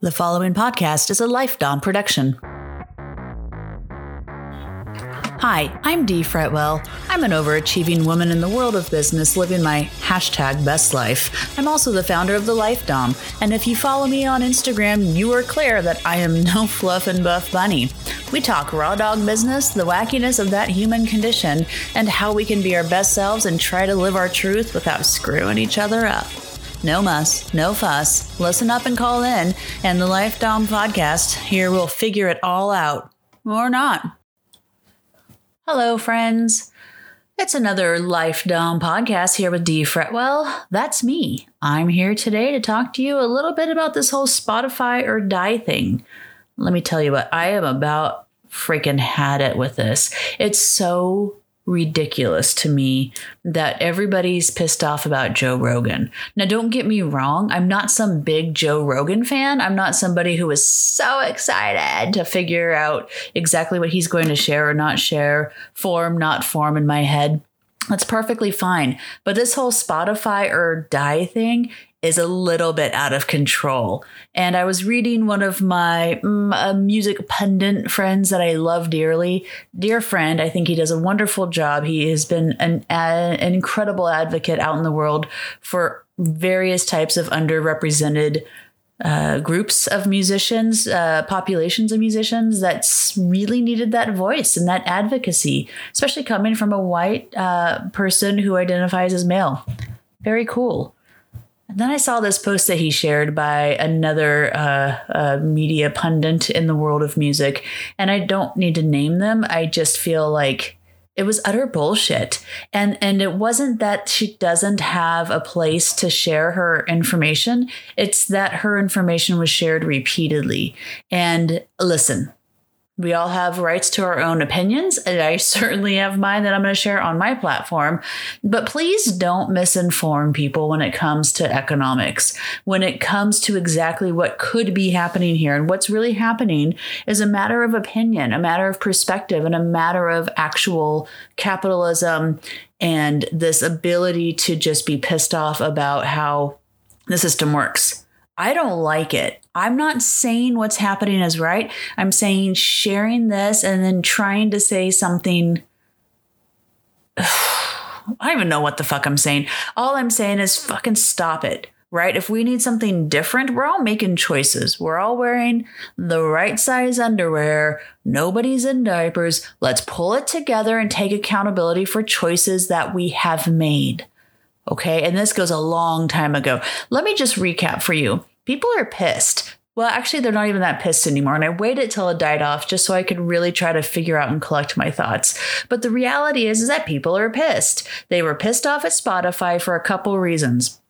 The following podcast is a Life Dom production. Hi, I'm Dee Fretwell. I'm an overachieving woman in the world of business living my hashtag best life. I'm also the founder of the Life Dom, and if you follow me on Instagram, you are clear that I am no fluff and buff bunny. We talk raw dog business, the wackiness of that human condition, and how we can be our best selves and try to live our truth without screwing each other up. No muss, no fuss. Listen up and call in, and the Life Dom podcast here will figure it all out. Or not. Hello, friends. It's another Life Dom podcast here with Dee Fretwell. That's me. I'm here today to talk to you a little bit about this whole Spotify or die thing. Let me tell you what, I am about freaking had it with this. It's so ridiculous to me that everybody's pissed off about Joe Rogan. Now, don't get me wrong, I'm not some big Joe Rogan fan. I'm not somebody who is so excited to figure out exactly what he's going to share or not share, form, not form in my head. That's perfectly fine. But this whole Spotify or die thing is a little bit out of control. And I was reading one of my mm, music pundit friends that I love dearly. Dear friend, I think he does a wonderful job. He has been an, an incredible advocate out in the world for various types of underrepresented uh, groups of musicians, uh, populations of musicians that really needed that voice and that advocacy, especially coming from a white uh, person who identifies as male. Very cool. And then I saw this post that he shared by another uh, uh, media pundit in the world of music, and I don't need to name them. I just feel like it was utter bullshit, and and it wasn't that she doesn't have a place to share her information. It's that her information was shared repeatedly. And listen, we all have rights to our own opinions, and I certainly have mine that I'm going to share on my platform. But please don't misinform people when it comes to economics, when it comes to exactly what could be happening here. And what's really happening is a matter of opinion, a matter of perspective, and a matter of actual capitalism and this ability to just be pissed off about how the system works. I don't like it. I'm not saying what's happening is right. I'm saying sharing this and then trying to say something. I don't even know what the fuck I'm saying. All I'm saying is fucking stop it, right? If we need something different, we're all making choices. We're all wearing the right size underwear. Nobody's in diapers. Let's pull it together and take accountability for choices that we have made. Okay. And this goes a long time ago. Let me just recap for you. People are pissed. Well, actually, they're not even that pissed anymore. And I waited till it died off just so I could really try to figure out and collect my thoughts. But the reality is, is that people are pissed. They were pissed off at Spotify for a couple reasons.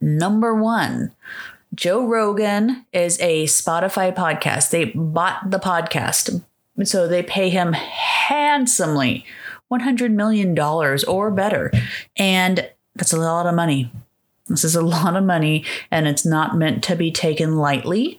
Number one, Joe Rogan is a Spotify podcast. They bought the podcast. So they pay him handsomely $100 million or better. And that's a lot of money. This is a lot of money and it's not meant to be taken lightly.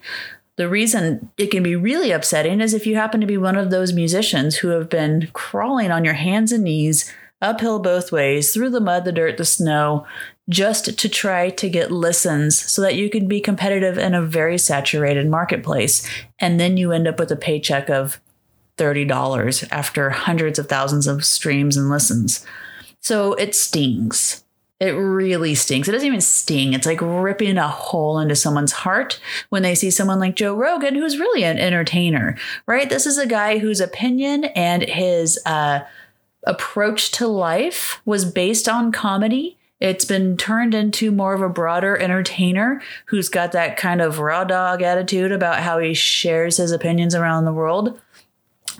The reason it can be really upsetting is if you happen to be one of those musicians who have been crawling on your hands and knees uphill both ways through the mud, the dirt, the snow, just to try to get listens so that you can be competitive in a very saturated marketplace. And then you end up with a paycheck of $30 after hundreds of thousands of streams and listens. So it stings. It really stinks. It doesn't even sting. It's like ripping a hole into someone's heart when they see someone like Joe Rogan, who's really an entertainer, right? This is a guy whose opinion and his uh, approach to life was based on comedy. It's been turned into more of a broader entertainer who's got that kind of raw dog attitude about how he shares his opinions around the world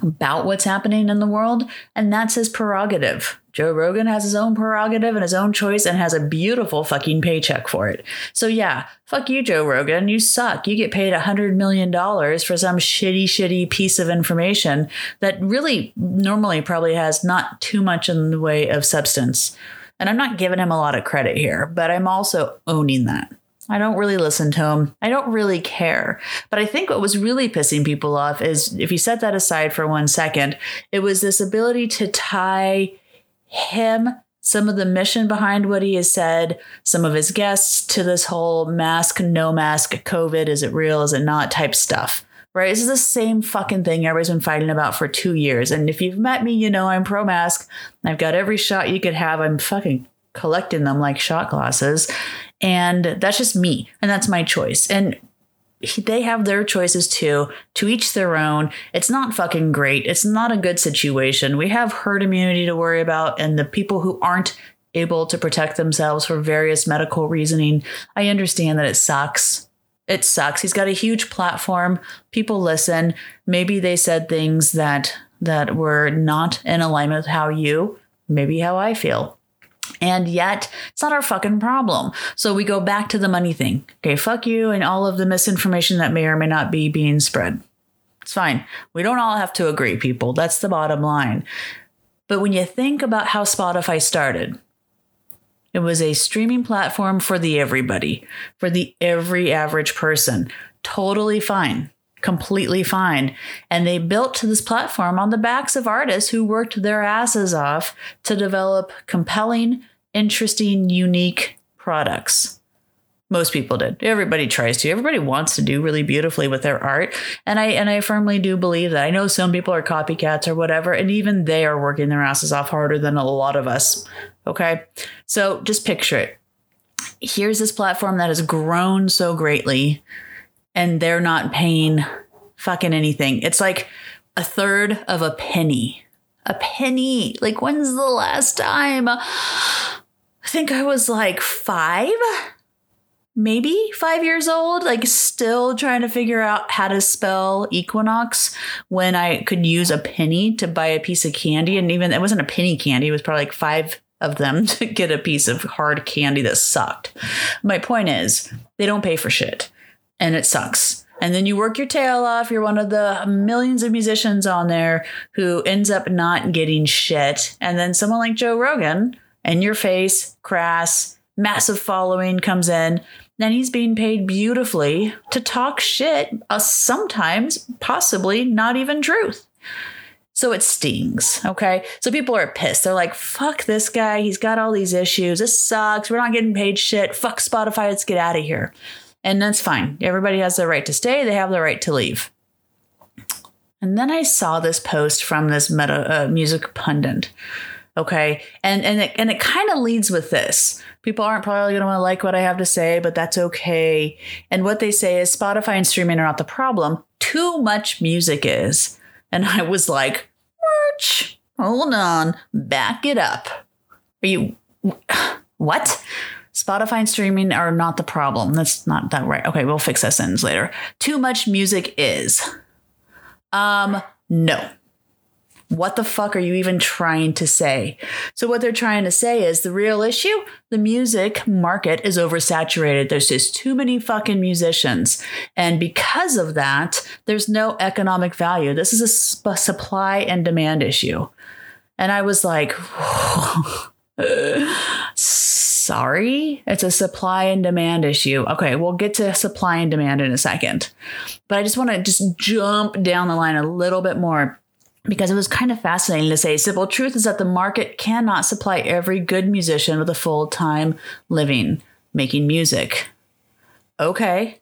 about what's happening in the world, and that's his prerogative. Joe Rogan has his own prerogative and his own choice and has a beautiful fucking paycheck for it. So yeah, fuck you, Joe Rogan. You suck. You get paid a hundred million dollars for some shitty, shitty piece of information that really normally probably has not too much in the way of substance. And I'm not giving him a lot of credit here, but I'm also owning that. I don't really listen to him. I don't really care. But I think what was really pissing people off is if you set that aside for one second, it was this ability to tie him some of the mission behind what he has said, some of his guests to this whole mask, no mask, COVID, is it real, is it not type stuff. Right? This is the same fucking thing everybody's been fighting about for two years. And if you've met me, you know I'm pro mask. I've got every shot you could have. I'm fucking collecting them like shot glasses. And that's just me. And that's my choice. And they have their choices too, to each their own. It's not fucking great. It's not a good situation. We have herd immunity to worry about, and the people who aren't able to protect themselves for various medical reasoning, I understand that it sucks. It sucks. He's got a huge platform. People listen. Maybe they said things that that were not in alignment with how you, maybe how I feel. And yet, it's not our fucking problem. So we go back to the money thing. Okay, fuck you and all of the misinformation that may or may not be being spread. It's fine. We don't all have to agree, people. That's the bottom line. But when you think about how Spotify started, it was a streaming platform for the everybody, for the every average person. Totally fine completely fine. And they built this platform on the backs of artists who worked their asses off to develop compelling, interesting, unique products. Most people did. Everybody tries to. Everybody wants to do really beautifully with their art. And I and I firmly do believe that. I know some people are copycats or whatever, and even they are working their asses off harder than a lot of us. Okay? So just picture it. Here's this platform that has grown so greatly and they're not paying fucking anything. It's like a third of a penny. A penny. Like, when's the last time? I think I was like five, maybe five years old, like still trying to figure out how to spell equinox when I could use a penny to buy a piece of candy. And even it wasn't a penny candy, it was probably like five of them to get a piece of hard candy that sucked. My point is, they don't pay for shit and it sucks. And then you work your tail off. You're one of the millions of musicians on there who ends up not getting shit. And then someone like Joe Rogan, in your face, crass, massive following comes in. Then he's being paid beautifully to talk shit, uh, sometimes, possibly not even truth. So it stings. Okay. So people are pissed. They're like, fuck this guy. He's got all these issues. This sucks. We're not getting paid shit. Fuck Spotify. Let's get out of here. And that's fine. Everybody has the right to stay, they have the right to leave. And then I saw this post from this meta uh, music pundit. Okay. And and it, and it kind of leads with this. People aren't probably going to want to like what I have to say, but that's okay. And what they say is Spotify and streaming are not the problem. Too much music is. And I was like, hold on, back it up. Are you what? Spotify and streaming are not the problem. That's not that right. Okay, we'll fix that sentence later. Too much music is. Um, no. What the fuck are you even trying to say? So, what they're trying to say is the real issue the music market is oversaturated. There's just too many fucking musicians. And because of that, there's no economic value. This is a sp- supply and demand issue. And I was like, sorry, it's a supply and demand issue. Okay, we'll get to supply and demand in a second. But I just want to just jump down the line a little bit more because it was kind of fascinating to say. Simple truth is that the market cannot supply every good musician with a full time living making music. Okay,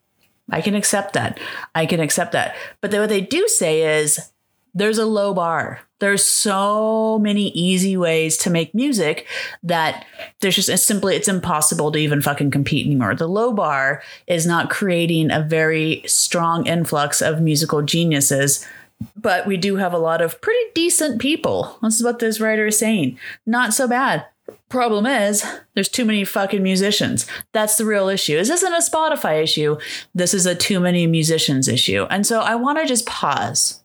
I can accept that. I can accept that. But then what they do say is there's a low bar. There's so many easy ways to make music that there's just it's simply it's impossible to even fucking compete anymore. The low bar is not creating a very strong influx of musical geniuses but we do have a lot of pretty decent people. This is what this writer is saying. Not so bad. Problem is, there's too many fucking musicians. That's the real issue. This isn't a Spotify issue. This is a too many musicians issue. And so I want to just pause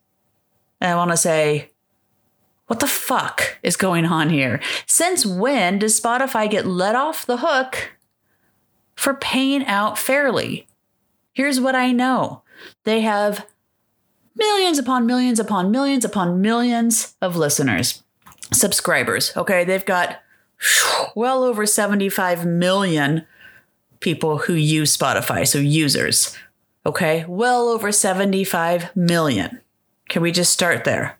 and I want to say, what the fuck is going on here? Since when does Spotify get let off the hook for paying out fairly? Here's what I know they have millions upon millions upon millions upon millions of listeners, subscribers. Okay, they've got well over 75 million people who use Spotify, so users. Okay, well over 75 million. Can we just start there?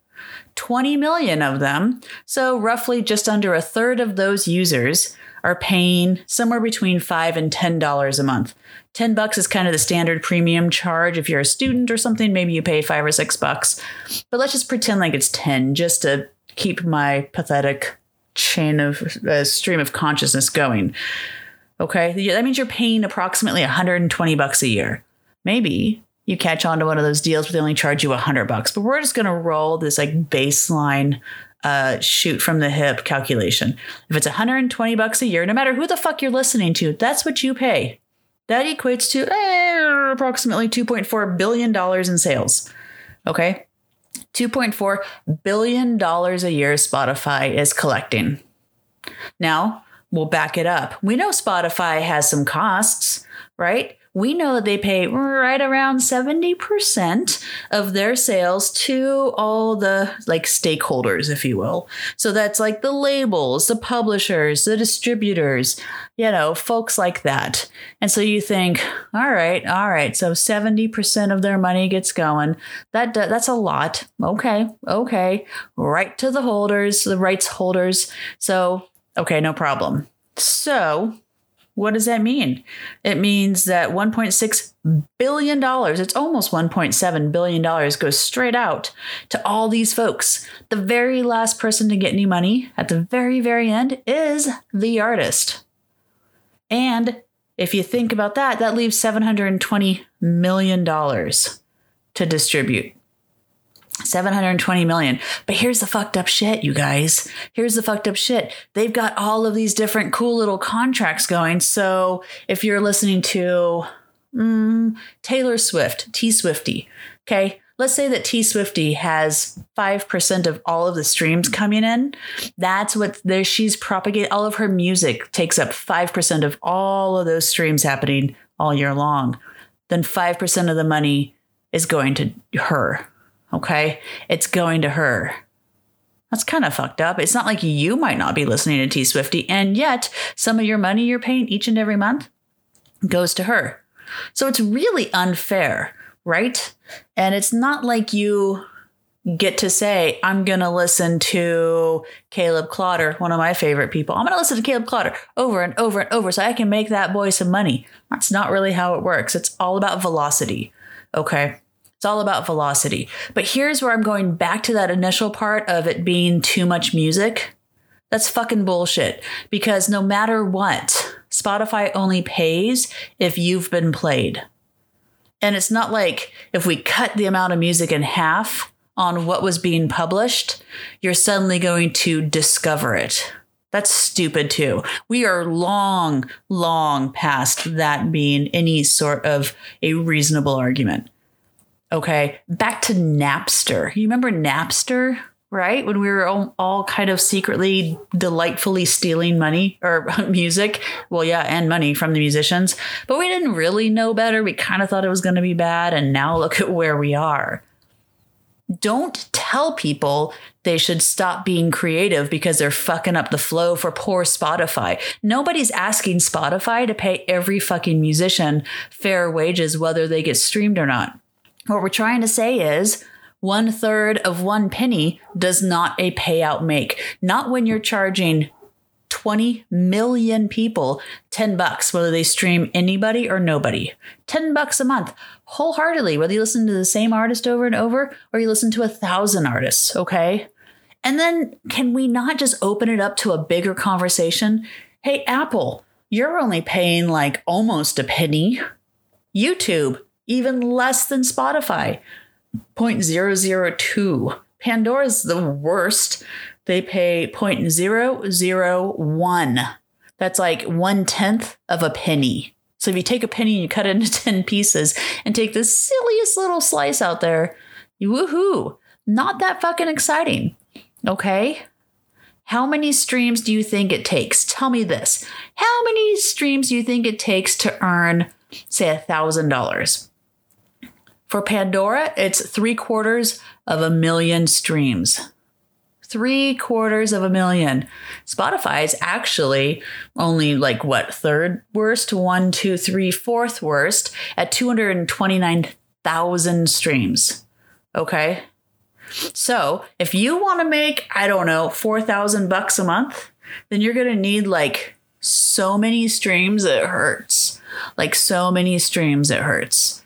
20 million of them. So, roughly just under a third of those users are paying somewhere between 5 and $10 a month. 10 bucks is kind of the standard premium charge. If you're a student or something, maybe you pay 5 or 6 bucks. But let's just pretend like it's 10 just to keep my pathetic chain of uh, stream of consciousness going. Okay? That means you're paying approximately 120 bucks a year. Maybe you catch on to one of those deals where they only charge you a 100 bucks, but we're just going to roll this like baseline uh, shoot from the hip calculation. If it's 120 bucks a year, no matter who the fuck you're listening to, that's what you pay. That equates to eh, approximately 2.4 billion dollars in sales. Okay? 2.4 billion dollars a year Spotify is collecting. Now, we'll back it up. We know Spotify has some costs, right? We know that they pay right around 70% of their sales to all the like stakeholders, if you will. So that's like the labels, the publishers, the distributors, you know, folks like that. And so you think, all right, all right, so 70% of their money gets going. That that's a lot. Okay, okay. Right to the holders, the rights holders. So, okay, no problem. So, what does that mean? It means that $1.6 billion, it's almost $1.7 billion, goes straight out to all these folks. The very last person to get any money at the very, very end is the artist. And if you think about that, that leaves $720 million to distribute. 720 million. But here's the fucked up shit, you guys. Here's the fucked up shit. They've got all of these different cool little contracts going. So if you're listening to mm, Taylor Swift, T Swifty, okay, let's say that T Swifty has 5% of all of the streams coming in. That's what there she's propagating. All of her music takes up 5% of all of those streams happening all year long. Then 5% of the money is going to her Okay. It's going to her. That's kind of fucked up. It's not like you might not be listening to T Swifty, and yet some of your money you're paying each and every month goes to her. So it's really unfair, right? And it's not like you get to say, I'm going to listen to Caleb Clotter, one of my favorite people. I'm going to listen to Caleb Clotter over and over and over so I can make that boy some money. That's not really how it works. It's all about velocity. Okay. It's all about velocity. But here's where I'm going back to that initial part of it being too much music. That's fucking bullshit. Because no matter what, Spotify only pays if you've been played. And it's not like if we cut the amount of music in half on what was being published, you're suddenly going to discover it. That's stupid too. We are long, long past that being any sort of a reasonable argument. Okay, back to Napster. You remember Napster, right? When we were all, all kind of secretly, delightfully stealing money or music. Well, yeah, and money from the musicians. But we didn't really know better. We kind of thought it was going to be bad. And now look at where we are. Don't tell people they should stop being creative because they're fucking up the flow for poor Spotify. Nobody's asking Spotify to pay every fucking musician fair wages, whether they get streamed or not. What we're trying to say is one third of one penny does not a payout make. Not when you're charging 20 million people 10 bucks, whether they stream anybody or nobody. 10 bucks a month, wholeheartedly, whether you listen to the same artist over and over or you listen to a thousand artists, okay? And then can we not just open it up to a bigger conversation? Hey, Apple, you're only paying like almost a penny. YouTube, even less than Spotify, 0.002. Pandora's the worst. They pay 0.001. That's like one tenth of a penny. So if you take a penny and you cut it into 10 pieces and take the silliest little slice out there, woohoo, not that fucking exciting. Okay? How many streams do you think it takes? Tell me this. How many streams do you think it takes to earn, say, a $1,000? For Pandora, it's three quarters of a million streams. Three quarters of a million. Spotify is actually only like what, third worst? One, two, three, fourth worst at 229,000 streams. Okay. So if you want to make, I don't know, 4,000 bucks a month, then you're going to need like so many streams it hurts. Like so many streams it hurts.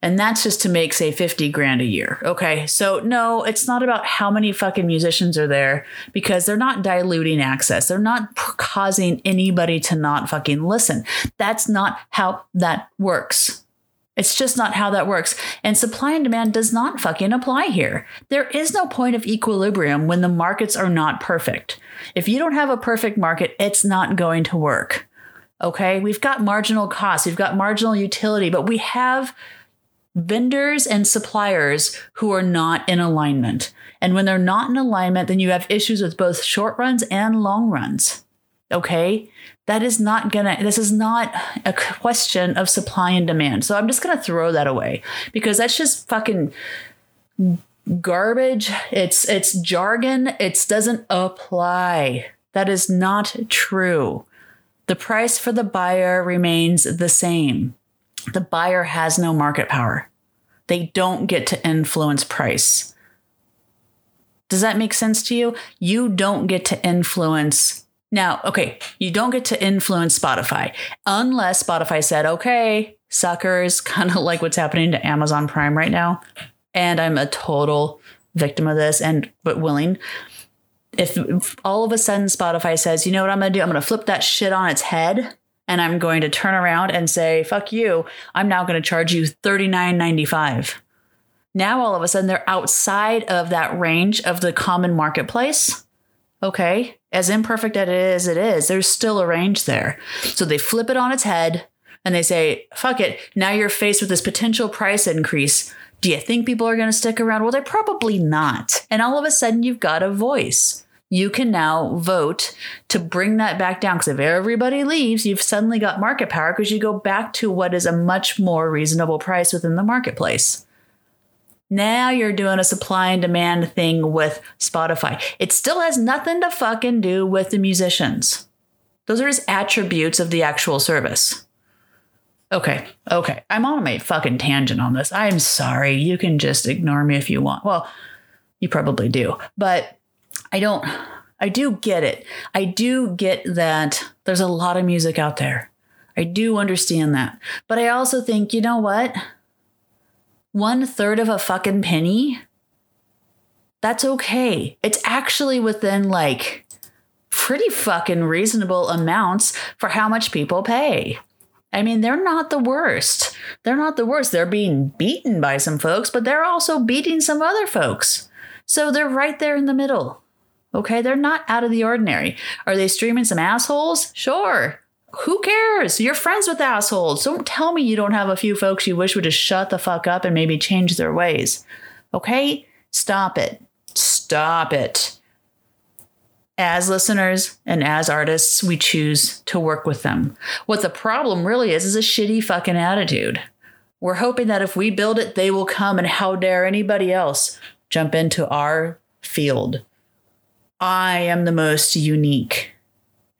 And that's just to make, say, 50 grand a year. Okay. So, no, it's not about how many fucking musicians are there because they're not diluting access. They're not causing anybody to not fucking listen. That's not how that works. It's just not how that works. And supply and demand does not fucking apply here. There is no point of equilibrium when the markets are not perfect. If you don't have a perfect market, it's not going to work. Okay. We've got marginal costs, we've got marginal utility, but we have vendors and suppliers who are not in alignment. And when they're not in alignment, then you have issues with both short runs and long runs. Okay. That is not gonna, this is not a question of supply and demand. So I'm just gonna throw that away because that's just fucking garbage. It's it's jargon. It doesn't apply. That is not true. The price for the buyer remains the same the buyer has no market power. They don't get to influence price. Does that make sense to you? You don't get to influence. Now, okay, you don't get to influence Spotify unless Spotify said, okay, suckers, kind of like what's happening to Amazon Prime right now. And I'm a total victim of this and but willing. If, if all of a sudden Spotify says, you know what I'm gonna do? I'm gonna flip that shit on its head and I'm going to turn around and say, fuck you, I'm now going to charge you $39.95. Now all of a sudden they're outside of that range of the common marketplace. Okay. As imperfect as it is, it is. There's still a range there. So they flip it on its head and they say, fuck it. Now you're faced with this potential price increase. Do you think people are going to stick around? Well, they're probably not. And all of a sudden you've got a voice you can now vote to bring that back down. Because if everybody leaves, you've suddenly got market power because you go back to what is a much more reasonable price within the marketplace. Now you're doing a supply and demand thing with Spotify. It still has nothing to fucking do with the musicians. Those are just attributes of the actual service. Okay, okay. I'm on a fucking tangent on this. I'm sorry. You can just ignore me if you want. Well, you probably do. But I don't, I do get it. I do get that there's a lot of music out there. I do understand that. But I also think, you know what? One third of a fucking penny, that's okay. It's actually within like pretty fucking reasonable amounts for how much people pay. I mean, they're not the worst. They're not the worst. They're being beaten by some folks, but they're also beating some other folks. So they're right there in the middle. Okay, they're not out of the ordinary. Are they streaming some assholes? Sure. Who cares? You're friends with assholes. Don't tell me you don't have a few folks you wish would just shut the fuck up and maybe change their ways. Okay? Stop it. Stop it. As listeners and as artists, we choose to work with them. What the problem really is is a shitty fucking attitude. We're hoping that if we build it, they will come, and how dare anybody else jump into our field? I am the most unique.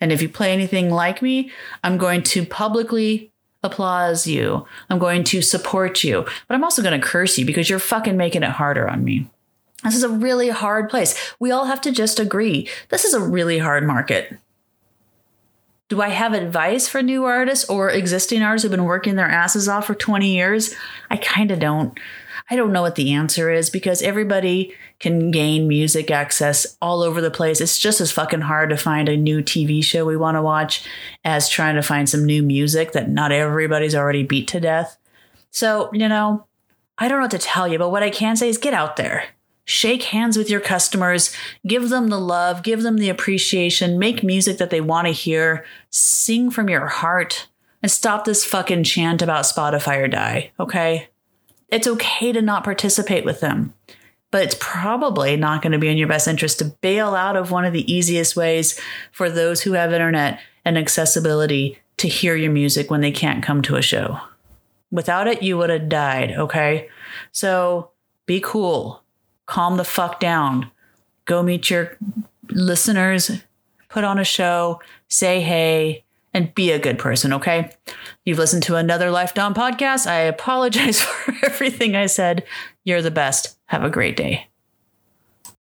And if you play anything like me, I'm going to publicly applause you. I'm going to support you. But I'm also going to curse you because you're fucking making it harder on me. This is a really hard place. We all have to just agree. This is a really hard market. Do I have advice for new artists or existing artists who've been working their asses off for 20 years? I kind of don't. I don't know what the answer is because everybody can gain music access all over the place. It's just as fucking hard to find a new TV show we want to watch as trying to find some new music that not everybody's already beat to death. So, you know, I don't know what to tell you, but what I can say is get out there. Shake hands with your customers, give them the love, give them the appreciation, make music that they want to hear, sing from your heart, and stop this fucking chant about Spotify or die, okay? It's okay to not participate with them, but it's probably not going to be in your best interest to bail out of one of the easiest ways for those who have internet and accessibility to hear your music when they can't come to a show. Without it, you would have died, okay? So be cool, calm the fuck down, go meet your listeners, put on a show, say hey, and be a good person, okay? You've listened to another Life Dom podcast. I apologize for everything I said. You're the best. Have a great day.